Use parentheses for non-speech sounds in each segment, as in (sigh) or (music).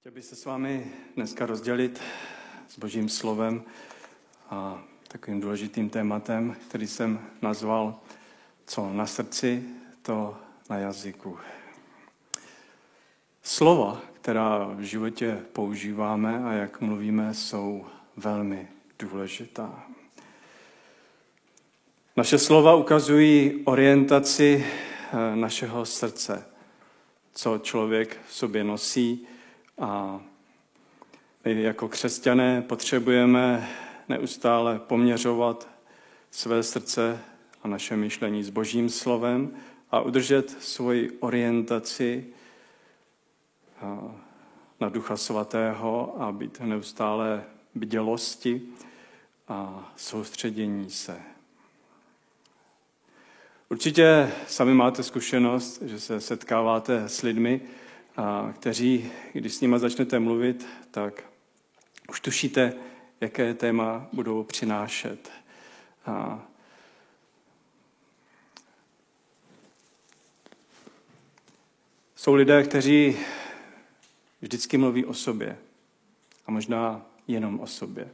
Chtěl bych se s vámi dneska rozdělit s Božím slovem a takovým důležitým tématem, který jsem nazval Co na srdci, to na jazyku. Slova, která v životě používáme a jak mluvíme, jsou velmi důležitá. Naše slova ukazují orientaci eh, našeho srdce, co člověk v sobě nosí, a my jako křesťané potřebujeme neustále poměřovat své srdce a naše myšlení s Božím slovem a udržet svoji orientaci na Ducha Svatého a být neustále bdělosti a soustředění se. Určitě sami máte zkušenost, že se setkáváte s lidmi, a kteří, když s nimi začnete mluvit, tak už tušíte, jaké téma budou přinášet. A jsou lidé, kteří vždycky mluví o sobě a možná jenom o sobě.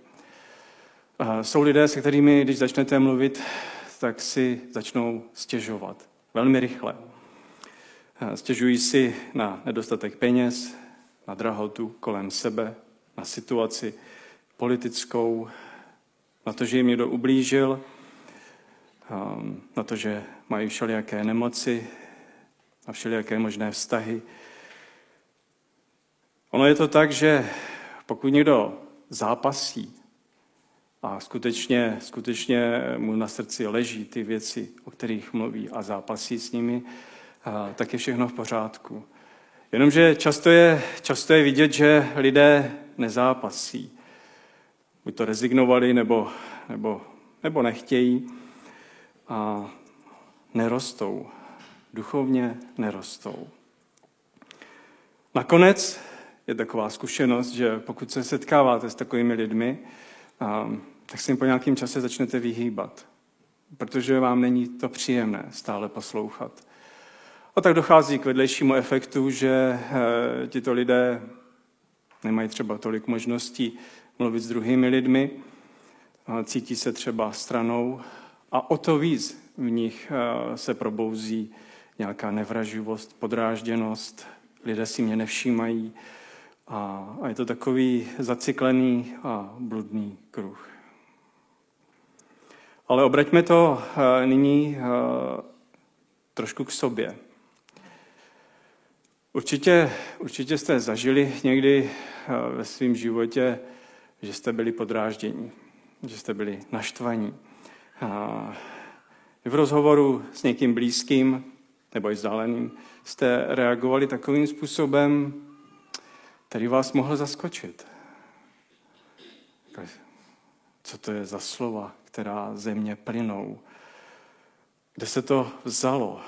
A jsou lidé, se kterými, když začnete mluvit, tak si začnou stěžovat velmi rychle. Stěžují si na nedostatek peněz, na drahotu kolem sebe, na situaci politickou, na to, že jim někdo ublížil, na to, že mají všelijaké nemoci, na všelijaké možné vztahy. Ono je to tak, že pokud někdo zápasí a skutečně, skutečně mu na srdci leží ty věci, o kterých mluví a zápasí s nimi, tak je všechno v pořádku. Jenomže často je, často je vidět, že lidé nezápasí. Buď to rezignovali, nebo, nebo, nebo nechtějí a nerostou. Duchovně nerostou. Nakonec je taková zkušenost, že pokud se setkáváte s takovými lidmi, tak se jim po nějakém čase začnete vyhýbat, protože vám není to příjemné stále poslouchat. A tak dochází k vedlejšímu efektu, že eh, tito lidé nemají třeba tolik možností mluvit s druhými lidmi, cítí se třeba stranou a o to víc v nich eh, se probouzí nějaká nevraživost, podrážděnost, lidé si mě nevšímají a, je to takový zacyklený a bludný kruh. Ale obraťme to eh, nyní trošku k sobě. Určitě, určitě jste zažili někdy eh, ve svém životě, že jste byli podráždění, že jste byli naštvaní. A v rozhovoru s někým blízkým nebo i vzdáleným jste reagovali takovým způsobem, který vás mohl zaskočit. Co to je za slova, která země plynou? Kde se to vzalo?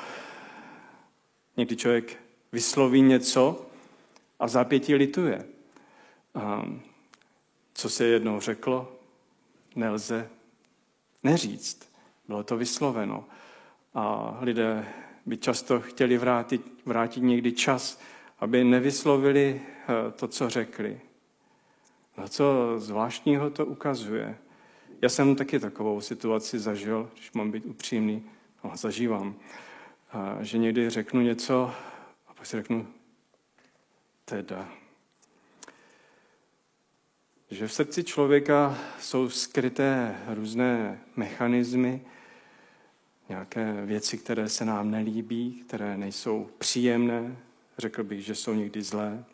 Někdy člověk vysloví něco a zápětí lituje. A co se jednou řeklo, nelze neříct. Bylo to vysloveno. A lidé by často chtěli vrátit, vrátit někdy čas, aby nevyslovili eh, to, co řekli. A co zvláštního to ukazuje? Já jsem taky takovou situaci zažil, když mám být upřímný, no, zažívám, že někdy řeknu něco pak si řeknu, teda, že v srdci člověka jsou skryté různé mechanismy, nějaké věci, které se nám nelíbí, které nejsou příjemné, řekl bych, že jsou někdy zlé,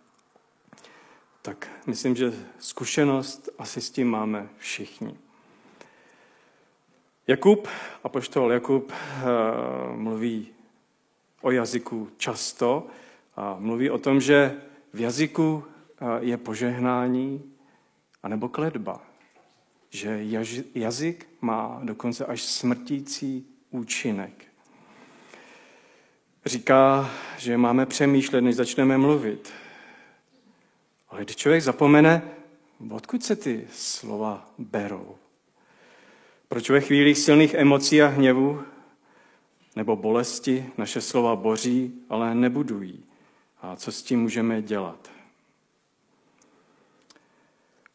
tak myslím, že zkušenost asi s tím máme všichni. Jakub, apoštol Jakub, uh, mluví o jazyku často a mluví o tom, že v jazyku je požehnání anebo kledba. Že jazyk má dokonce až smrtící účinek. Říká, že máme přemýšlet, než začneme mluvit. Ale když člověk zapomene, odkud se ty slova berou? Proč ve chvílích silných emocí a hněvu nebo bolesti naše slova boří, ale nebudují. A co s tím můžeme dělat?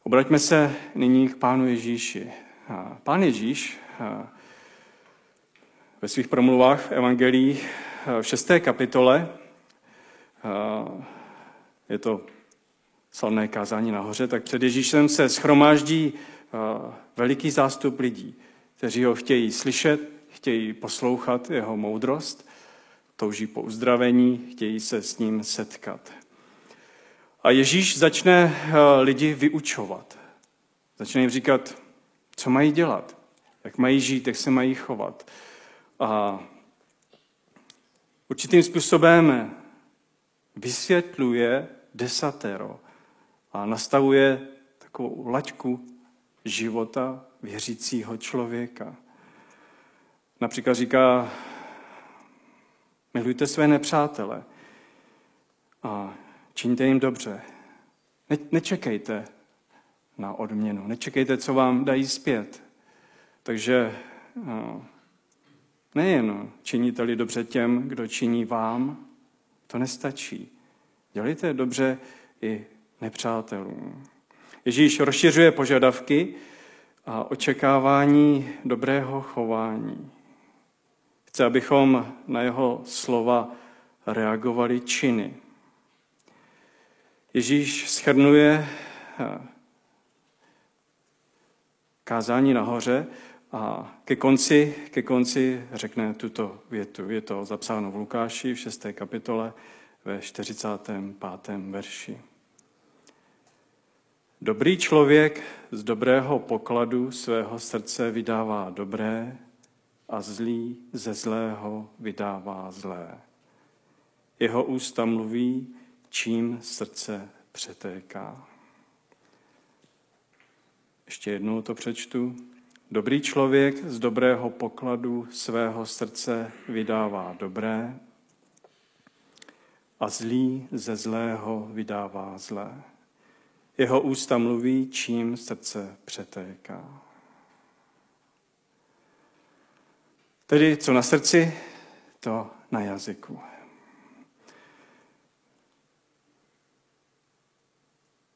Obraťme se nyní k Pánu Ježíši. Pán Ježíš ve svých promluvách v Evangelii v šesté kapitole, je to slavné kázání nahoře, tak před Ježíšem se schromáždí veliký zástup lidí, kteří ho chtějí slyšet, chtějí poslouchat jeho moudrost, touží po uzdravení, chtějí se s ním setkat. A Ježíš začne lidi vyučovat. Začne jim říkat, co mají dělat, jak mají žít, jak se mají chovat. A určitým způsobem vysvětluje desatero a nastavuje takovou laťku života věřícího člověka. Například říká, milujte své nepřátele a čiňte jim dobře. Ne, nečekejte na odměnu, nečekejte, co vám dají zpět. Takže no, nejen činíte-li dobře těm, kdo činí vám, to nestačí. Dělejte dobře i nepřátelům. Ježíš rozšiřuje požadavky a očekávání dobrého chování. Chce, abychom na jeho slova reagovali činy. Ježíš schrnuje eh, kázání nahoře a ke konci, ke konci řekne tuto větu. Je to zapsáno v Lukáši v 6. kapitole ve 45. verši. Dobrý člověk z dobrého pokladu svého srdce vydává dobré a zlý ze zlého vydává zlé. Jeho ústa mluví, čím srdce přetéká. Ještě jednou to přečtu. Dobrý člověk z dobrého pokladu svého srdce vydává dobré a zlý ze zlého vydává zlé. Jeho ústa mluví, čím srdce přetéká. Tedy co na srdci, to na jazyku.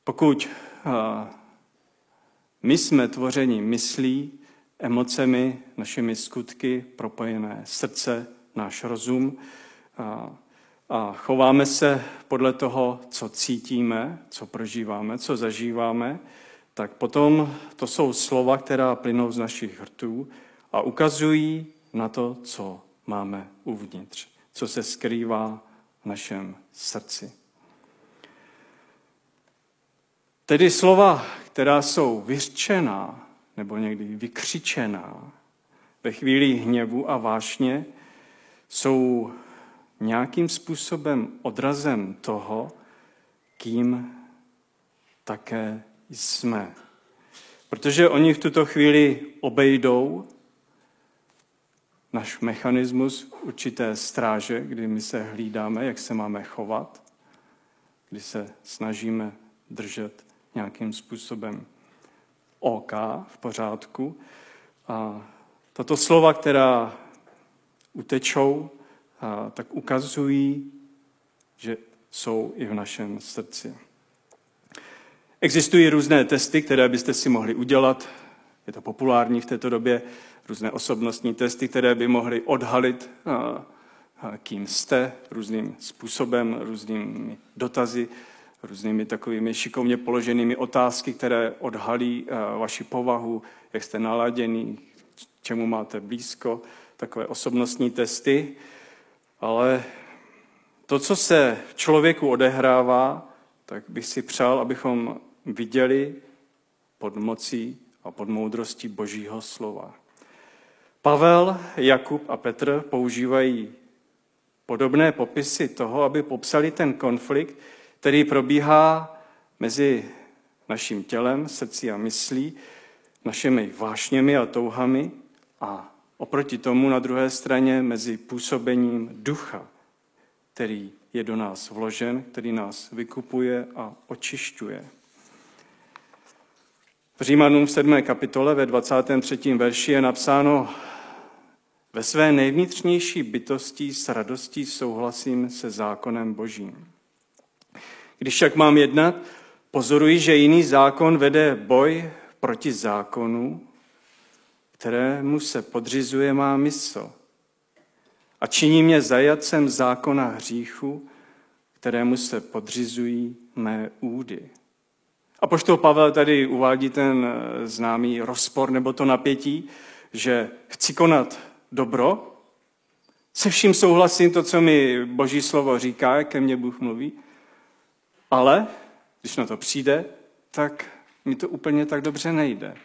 Pokud my jsme tvoření myslí, emocemi, našimi skutky, propojené srdce, náš rozum, a chováme se podle toho, co cítíme, co prožíváme, co zažíváme, tak potom to jsou slova, která plynou z našich hrtů a ukazují na to, co máme uvnitř, co se skrývá v našem srdci. Tedy slova, která jsou vyřčená nebo někdy vykřičená ve chvíli hněvu a vášně, jsou nějakým způsobem odrazem toho, kým také jsme. Protože oni v tuto chvíli obejdou náš mechanismus určité stráže, kdy my se hlídáme, jak se máme chovat, kdy se snažíme držet nějakým způsobem OK v pořádku. A tato slova, která utečou, tak ukazují, že jsou i v našem srdci. Existují různé testy, které byste si mohli udělat. Je to populární v této době. Různé osobnostní testy, které by mohly odhalit, kým jste, různým způsobem, různými dotazy, různými takovými šikovně položenými otázky, které odhalí vaši povahu, jak jste naladěný, čemu máte blízko, takové osobnostní testy ale to, co se v člověku odehrává, tak bych si přál, abychom viděli pod mocí a pod moudrostí Božího slova. Pavel, Jakub a Petr používají podobné popisy toho, aby popsali ten konflikt, který probíhá mezi naším tělem, srdcí a myslí, našimi vášněmi a touhami a Oproti tomu na druhé straně mezi působením ducha, který je do nás vložen, který nás vykupuje a očišťuje. V Římanům v 7. kapitole ve 23. verši je napsáno ve své nejvnitřnější bytosti s radostí souhlasím se zákonem božím. Když však mám jednat, Pozoruji, že jiný zákon vede boj proti zákonu, kterému se podřizuje má mysl a činí mě zajacem zákona hříchu, kterému se podřizují mé údy. A poštol Pavel tady uvádí ten eh, známý rozpor nebo to napětí, že chci konat dobro, se vším souhlasím to, co mi Boží slovo říká, ke mně Bůh mluví, ale když na to přijde, tak mi to úplně tak dobře nejde.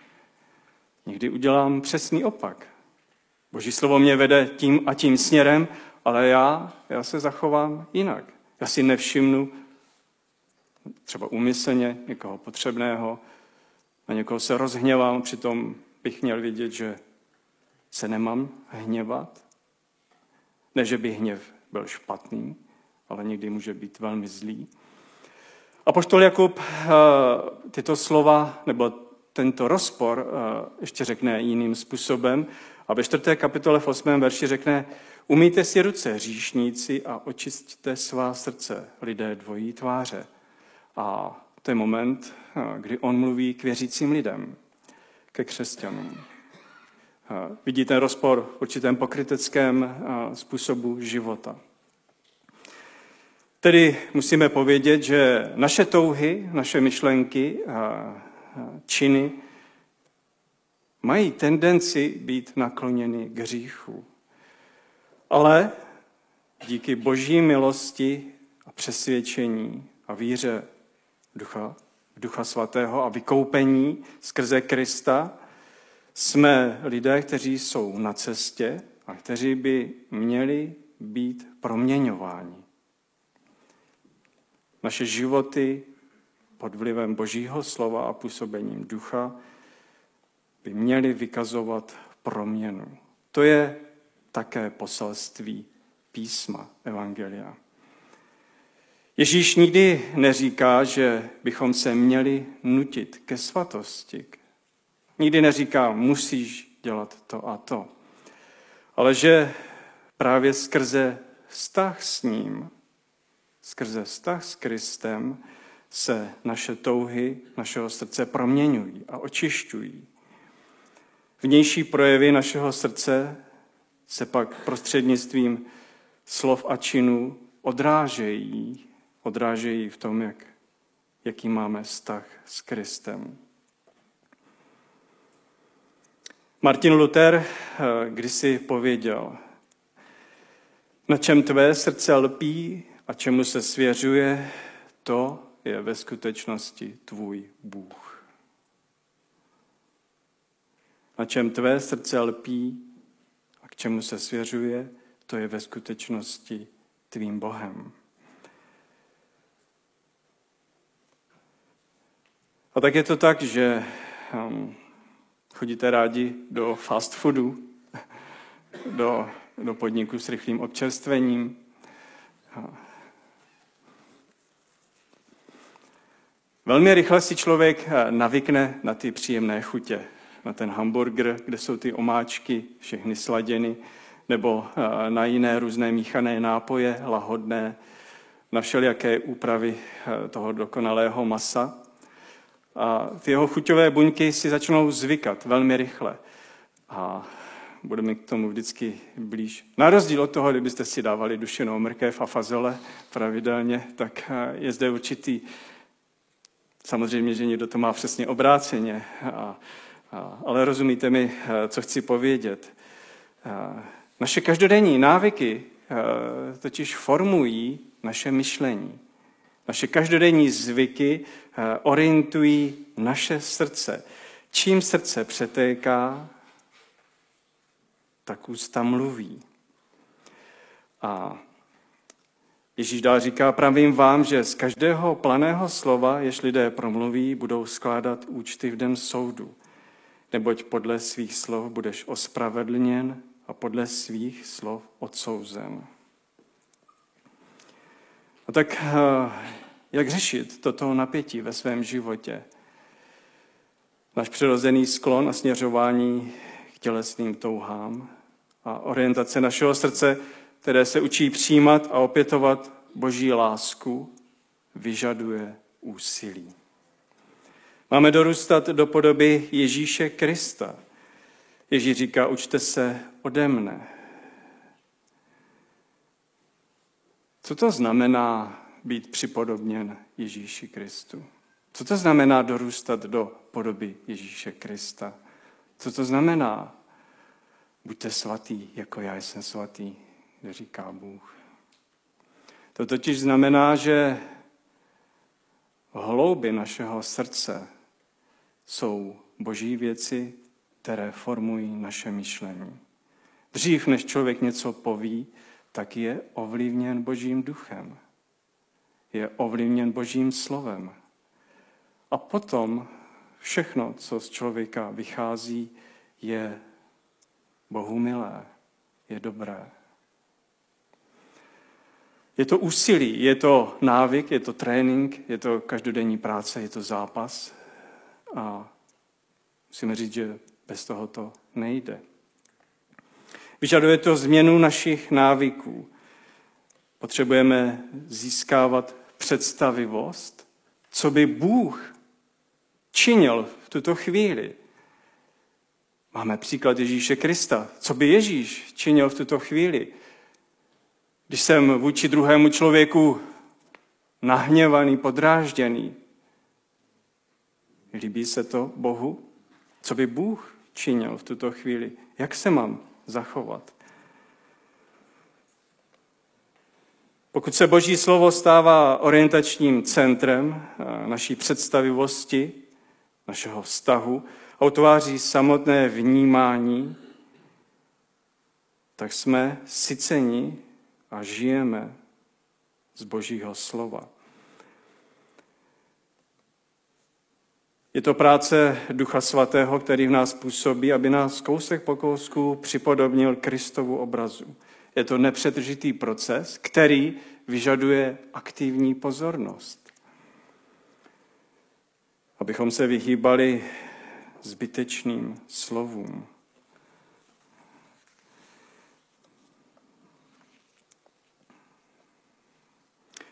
Někdy udělám přesný opak. Boží slovo mě vede tím a tím směrem, ale já, já se zachovám jinak. Já si nevšimnu třeba úmyslně někoho potřebného, na někoho se rozhněvám, přitom bych měl vědět, že se nemám hněvat. Ne, že by hněv byl špatný, ale někdy může být velmi zlý. A poštol Jakub eh, tyto slova, nebo tento rozpor eh, ještě řekne jiným způsobem. A ve čtvrté kapitole v osmém verši řekne, umíte si ruce, hříšníci, a očistíte svá srdce, lidé dvojí tváře. A to je moment, eh, kdy on mluví k věřícím lidem, ke křesťanům. Vidí ten rozpor v určitém pokryteckém způsobu života. Tedy musíme povědět, že naše touhy, naše myšlenky a činy mají tendenci být nakloněny k hříchu. Ale díky boží milosti a přesvědčení a víře ducha, ducha svatého a vykoupení skrze Krista jsme lidé, kteří jsou na cestě a kteří by měli být proměňováni. Naše životy pod vlivem Božího slova a působením ducha by měly vykazovat proměnu. To je také poselství písma Evangelia. Ježíš nikdy neříká, že bychom se měli nutit ke svatosti. Nikdy neříká, musíš dělat to a to. Ale že právě skrze vztah s ním skrze vztah s Kristem se naše touhy našeho srdce proměňují a očišťují. Vnější projevy našeho srdce se pak prostřednictvím slov a činů odrážejí, odrážejí v tom, jak, jaký máme vztah s Kristem. Martin Luther eh, kdysi pověděl, na čem tvé srdce lpí, a čemu se svěřuje, to je ve skutečnosti tvůj Bůh. Na čem tvé srdce lpí a k čemu se svěřuje, to je ve skutečnosti tvým Bohem. A tak je to tak, že um, chodíte rádi do fast foodu, do, do podniku s rychlým občerstvením. Velmi rychle si člověk eh, navykne na ty příjemné chutě, na ten hamburger, kde jsou ty omáčky, všechny sladěny, nebo eh, na jiné různé míchané nápoje, lahodné, na všelijaké úpravy eh, toho dokonalého masa. A ty jeho chuťové buňky si začnou zvykat velmi rychle. A budeme k tomu vždycky blíž. Na rozdíl od toho, kdybyste si dávali dušenou mrkev a fazole pravidelně, tak je zde určitý Samozřejmě, že někdo to má přesně obráceně, a, a, ale rozumíte mi, eh, co chci povědět. A, naše každodenní návyky eh, totiž formují naše myšlení. Naše každodenní zvyky eh, orientují naše srdce. Čím srdce přetéká, tak ústa mluví. A Ježíš dál říká, pravím vám, že z každého planého slova, jež lidé promluví, budou skládat účty v den soudu. Neboť podle svých slov budeš ospravedlněn a podle svých slov odsouzen. A tak eh, jak řešit toto napětí ve svém životě? Náš přirozený sklon a směřování k tělesným touhám a orientace našeho srdce které se učí přijímat a opětovat Boží lásku, vyžaduje úsilí. Máme dorůstat do podoby Ježíše Krista. Ježíš říká, učte se ode mne. Co to znamená být připodobněn Ježíši Kristu? Co to znamená dorůstat do podoby Ježíše Krista? Co to znamená? Buďte svatý, jako já jsem svatý, říká Bůh. To totiž znamená, že v hloubi našeho srdce jsou boží věci, které formují naše myšlení. Dřív, než člověk něco poví, tak je ovlivněn božím duchem. Je ovlivněn božím slovem. A potom všechno, co z člověka vychází, je Bohu milé, je dobré. Je to úsilí, je to návyk, je to trénink, je to každodenní práce, je to zápas. A musíme říct, že bez toho to nejde. Vyžaduje to změnu našich návyků. Potřebujeme získávat představivost, co by Bůh činil v tuto chvíli. Máme příklad Ježíše Krista. Co by Ježíš činil v tuto chvíli? Když jsem vůči druhému člověku nahněvaný, podrážděný, líbí se to Bohu? Co by Bůh činil v tuto chvíli? Jak se mám zachovat? Pokud se Boží slovo stává orientačním centrem eh, naší představivosti, našeho vztahu a utváří samotné vnímání, tak jsme syceni a žijeme z Božího slova. Je to práce Ducha Svatého, který v nás působí, aby nás kousek po kousku připodobnil Kristovu obrazu. Je to nepřetržitý proces, který vyžaduje aktivní pozornost. Abychom se vyhýbali zbytečným slovům.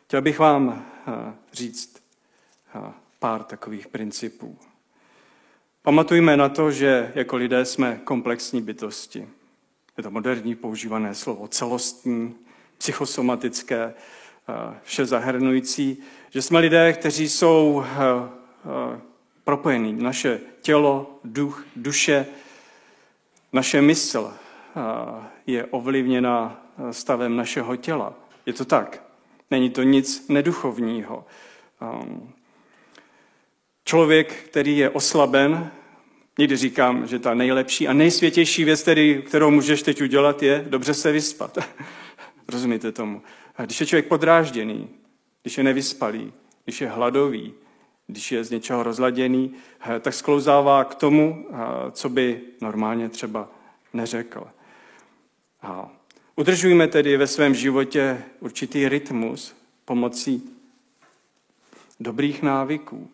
Chtěl bych vám eh, říct eh, pár takových principů. Pamatujme na to, že jako lidé jsme komplexní bytosti. Je to moderní používané slovo, celostní, psychosomatické, eh, vše zahrnující, že jsme lidé, kteří jsou propojení. Naše tělo, duch, duše, naše mysl je ovlivněna stavem našeho těla. Je to tak. Není to nic neduchovního. Člověk, který je oslaben, někdy říkám, že ta nejlepší a nejsvětější věc, který, kterou můžeš teď udělat, je dobře se vyspat. (laughs) Rozumíte tomu? A když je člověk podrážděný, když je nevyspalý, když je hladový, když je z něčeho rozladěný, eh, tak sklouzává k tomu, eh, co by normálně třeba neřekl. A Udržujme tedy ve svém životě určitý rytmus pomocí dobrých návyků,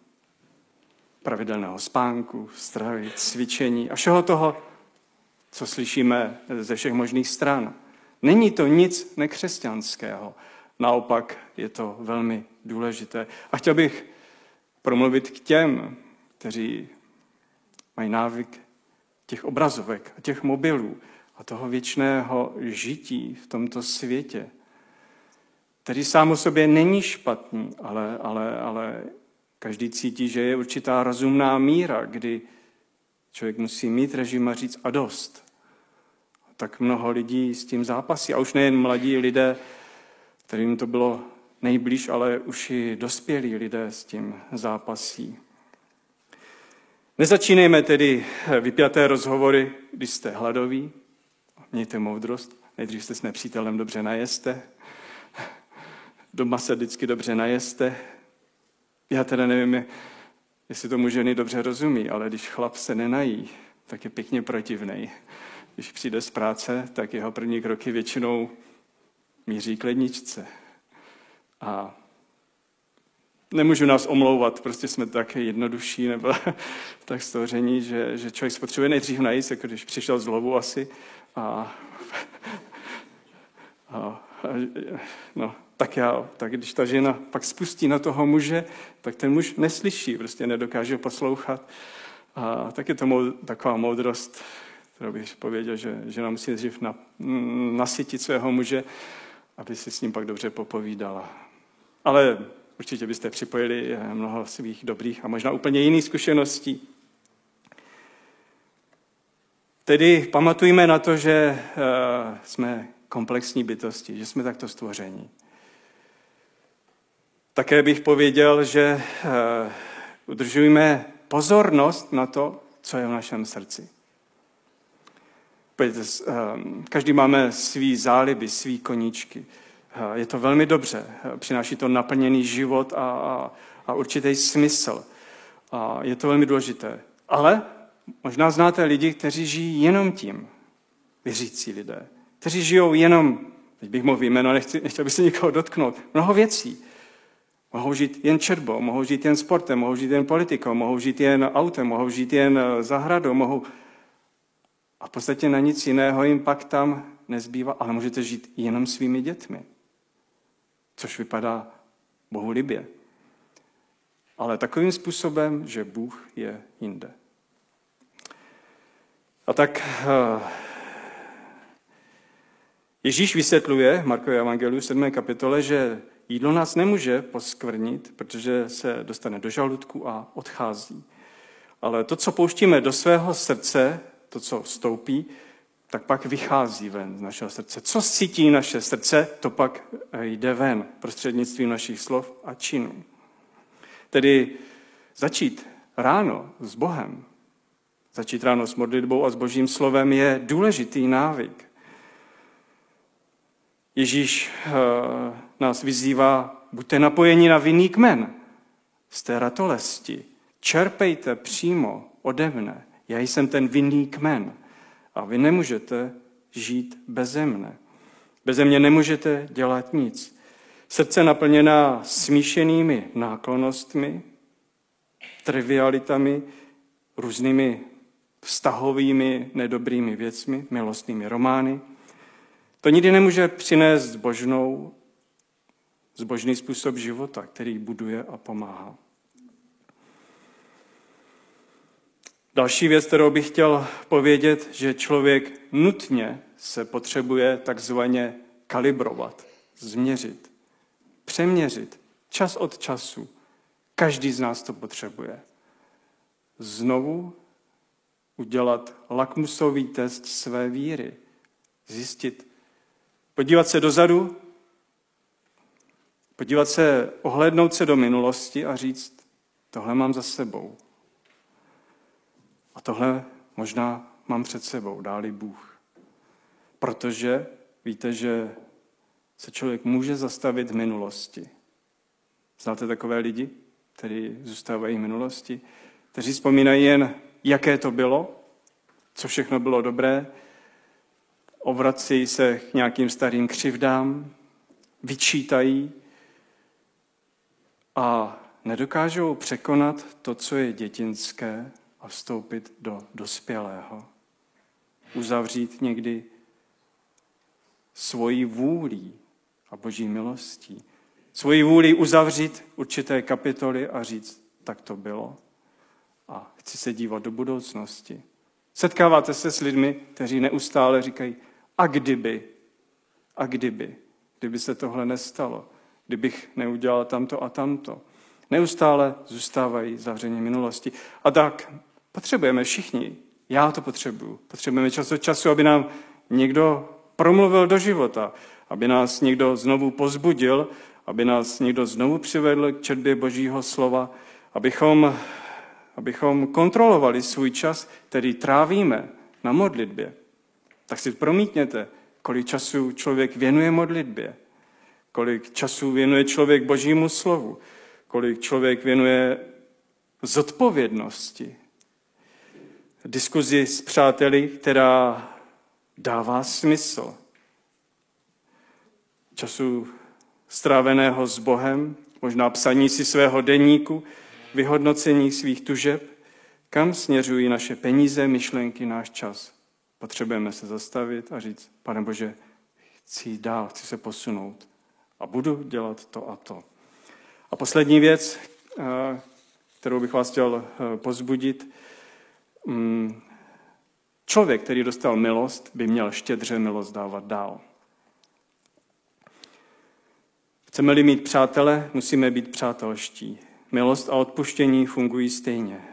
pravidelného spánku, stravy, cvičení a všeho toho, co slyšíme ze všech možných stran. Není to nic nekřesťanského, naopak je to velmi důležité. A chtěl bych promluvit k těm, kteří mají návyk těch obrazovek a těch mobilů, a toho věčného žití v tomto světě, který sám o sobě není špatný, ale, ale, ale každý cítí, že je určitá rozumná míra, kdy člověk musí mít režim a říct a dost. Tak mnoho lidí s tím zápasí. A už nejen mladí lidé, kterým to bylo nejblíž, ale už i dospělí lidé s tím zápasí. Nezačínejme tedy vypjaté rozhovory, když jste hladoví, Mějte moudrost. Nejdřív se s nepřítelem dobře najeste. Doma se vždycky dobře najeste. Já teda nevím, jestli tomu ženy dobře rozumí, ale když chlap se nenají, tak je pěkně protivnej. Když přijde z práce, tak jeho první kroky většinou míří k ledničce. A nemůžu nás omlouvat, prostě jsme tak jednodušší nebo (laughs) tak stvoření, že, že člověk spotřebuje nejdřív najít, jako když přišel z lovu asi, a, (laughs) a, no, tak, já, tak když ta žena pak spustí na toho muže, tak ten muž neslyší, prostě nedokáže poslouchat. A tak je to mou, taková moudrost, kterou bych pověděl, že žena musí nejdřív na, nasytit svého muže, aby si s ním pak dobře popovídala. Ale určitě byste připojili mnoho svých dobrých a možná úplně jiných zkušeností. Tedy pamatujme na to, že eh, jsme komplexní bytosti, že jsme takto stvoření. Také bych pověděl, že eh, udržujeme pozornost na to, co je v našem srdci. Eh, každý máme svý záliby, svý koníčky. Je to velmi dobře, přináší to naplněný život a, a, a určitý smysl. A je to velmi důležité. Ale Možná znáte lidi, kteří žijí jenom tím. Věřící lidé. Kteří žijou jenom, teď bych mohl nechci, nechtěl bych se nikoho dotknout, mnoho věcí. Mohou žít jen četbou, mohou žít jen sportem, mohou žít jen politikou, mohou žít jen autem, mohou žít jen eh, zahradou, mohou... A v podstatě na nic jiného jim pak tam nezbývá, ale můžete žít jenom svými dětmi. Což vypadá Bohu libě. Ale takovým způsobem, že Bůh je jinde. A tak eh, Ježíš vysvětluje v Markově evangeliu 7. kapitole, že jídlo nás nemůže poskvrnit, protože se dostane do žaludku a odchází. Ale to, co pouštíme do svého srdce, to, co vstoupí, tak pak vychází ven z našeho srdce. Co cítí naše srdce, to pak jde ven prostřednictvím našich slov a činů. Tedy začít ráno s Bohem, Začít ráno s modlitbou a s božím slovem je důležitý návyk. Ježíš eh, nás vyzývá, buďte napojeni na vinný kmen z té ratolesti. Čerpejte přímo ode mne. Já jsem ten vinný kmen. A vy nemůžete žít beze mne. Beze mě nemůžete dělat nic. Srdce naplněná smíšenými náklonnostmi, trivialitami, různými vztahovými nedobrými věcmi, milostnými romány. To nikdy nemůže přinést zbožnou, zbožný způsob života, který buduje a pomáhá. Další věc, kterou bych chtěl povědět, že člověk nutně se potřebuje takzvaně kalibrovat, změřit, přeměřit, čas od času. Každý z nás to potřebuje. Znovu udělat lakmusový test své víry. Zjistit, podívat se dozadu, podívat se, ohlédnout se do minulosti a říct, tohle mám za sebou. A tohle možná mám před sebou, dáli Bůh. Protože víte, že se člověk může zastavit v minulosti. Znáte takové lidi, kteří zůstávají v minulosti, kteří vzpomínají jen jaké to bylo, co všechno bylo dobré, ovrací se k nějakým starým křivdám, vyčítají a nedokážou překonat to, co je dětinské a vstoupit do dospělého. Uzavřít někdy svoji vůlí a boží milostí. Svoji vůli uzavřít určité kapitoly a říct, tak to bylo a chci se dívat do budoucnosti. Setkáváte se s lidmi, kteří neustále říkají, a kdyby, a kdyby, kdyby se tohle nestalo, kdybych neudělal tamto a tamto. Neustále zůstávají zavření minulosti. A tak potřebujeme všichni, já to potřebuju, potřebujeme čas od času, aby nám někdo promluvil do života, aby nás někdo znovu pozbudil, aby nás někdo znovu přivedl k četbě Božího slova, abychom abychom kontrolovali svůj čas, který trávíme na modlitbě. Tak si promítněte, kolik času člověk věnuje modlitbě, kolik času věnuje člověk božímu slovu, kolik člověk věnuje zodpovědnosti, diskuzi s přáteli, která dává smysl. Času stráveného s Bohem, možná psaní si svého denníku, vyhodnocení svých tužeb, kam směřují naše peníze, myšlenky, náš čas. Potřebujeme se zastavit a říct, pane Bože, chci dál, chci se posunout. A budu dělat to a to. A poslední věc, eh, kterou bych vás chtěl eh, pozbudit. Mm, člověk, který dostal milost, by měl štědře milost dávat dál. Chceme-li mít přátele, musíme být přátelští. Milost a odpuštění fungují stejně.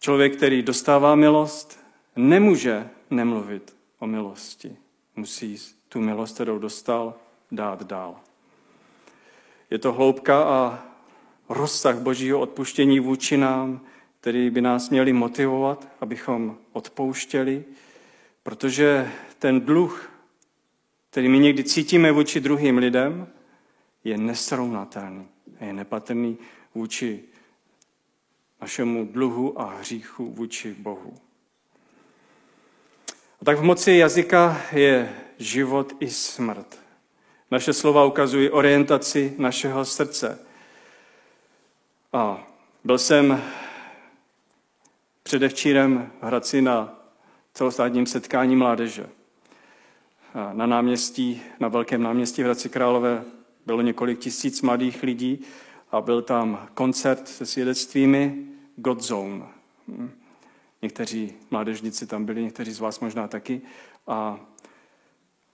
Člověk, který dostává milost, nemůže nemluvit o milosti. Musí tu milost, kterou dostal, dát dál. Je to hloubka a rozsah božího odpuštění vůči nám, který by nás měli motivovat, abychom odpouštěli, protože ten dluh, který my někdy cítíme vůči druhým lidem, je nesrovnatelný, je nepatrný vůči našemu dluhu a hříchu vůči Bohu. A tak v moci jazyka je život i smrt. Naše slova ukazují orientaci našeho srdce. A byl jsem předevčírem v Hradci na celostátním setkání mládeže. A na náměstí, na velkém náměstí v Hradci Králové bylo několik tisíc mladých lidí a byl tam koncert se svědectvími Godzone. Někteří mládežníci tam byli, někteří z vás možná taky. A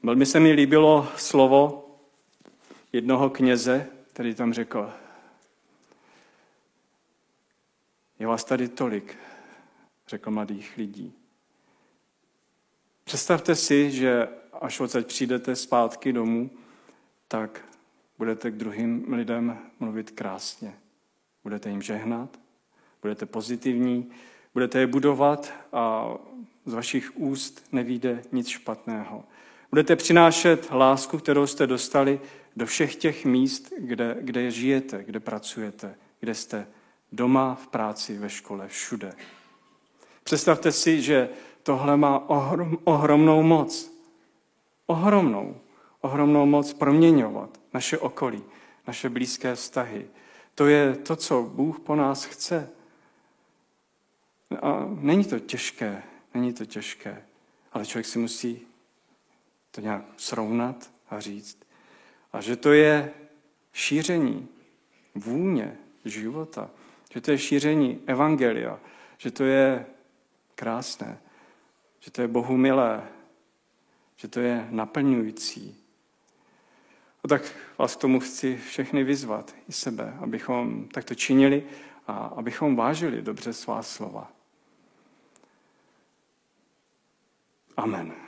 velmi se mi líbilo slovo jednoho kněze, který tam řekl, je vás tady tolik, řekl mladých lidí. Představte si, že až odsaď přijdete zpátky domů, tak budete k druhým lidem mluvit krásně. Budete jim žehnat, budete pozitivní, budete je budovat a z vašich úst nevíde nic špatného. Budete přinášet lásku, kterou jste dostali do všech těch míst, kde, kde žijete, kde pracujete, kde jste doma, v práci, ve škole, všude. Představte si, že tohle má ohrom, ohromnou moc. Ohromnou. Ohromnou moc proměňovat naše okolí, naše blízké vztahy. To je to, co Bůh po nás chce. A není to těžké, není to těžké, ale člověk si musí to nějak srovnat a říct. A že to je šíření vůně života, že to je šíření evangelia, že to je krásné, že to je Bohu milé, že to je naplňující. A tak vás k tomu chci všechny vyzvat, i sebe, abychom takto činili a abychom vážili dobře svá slova. Amen.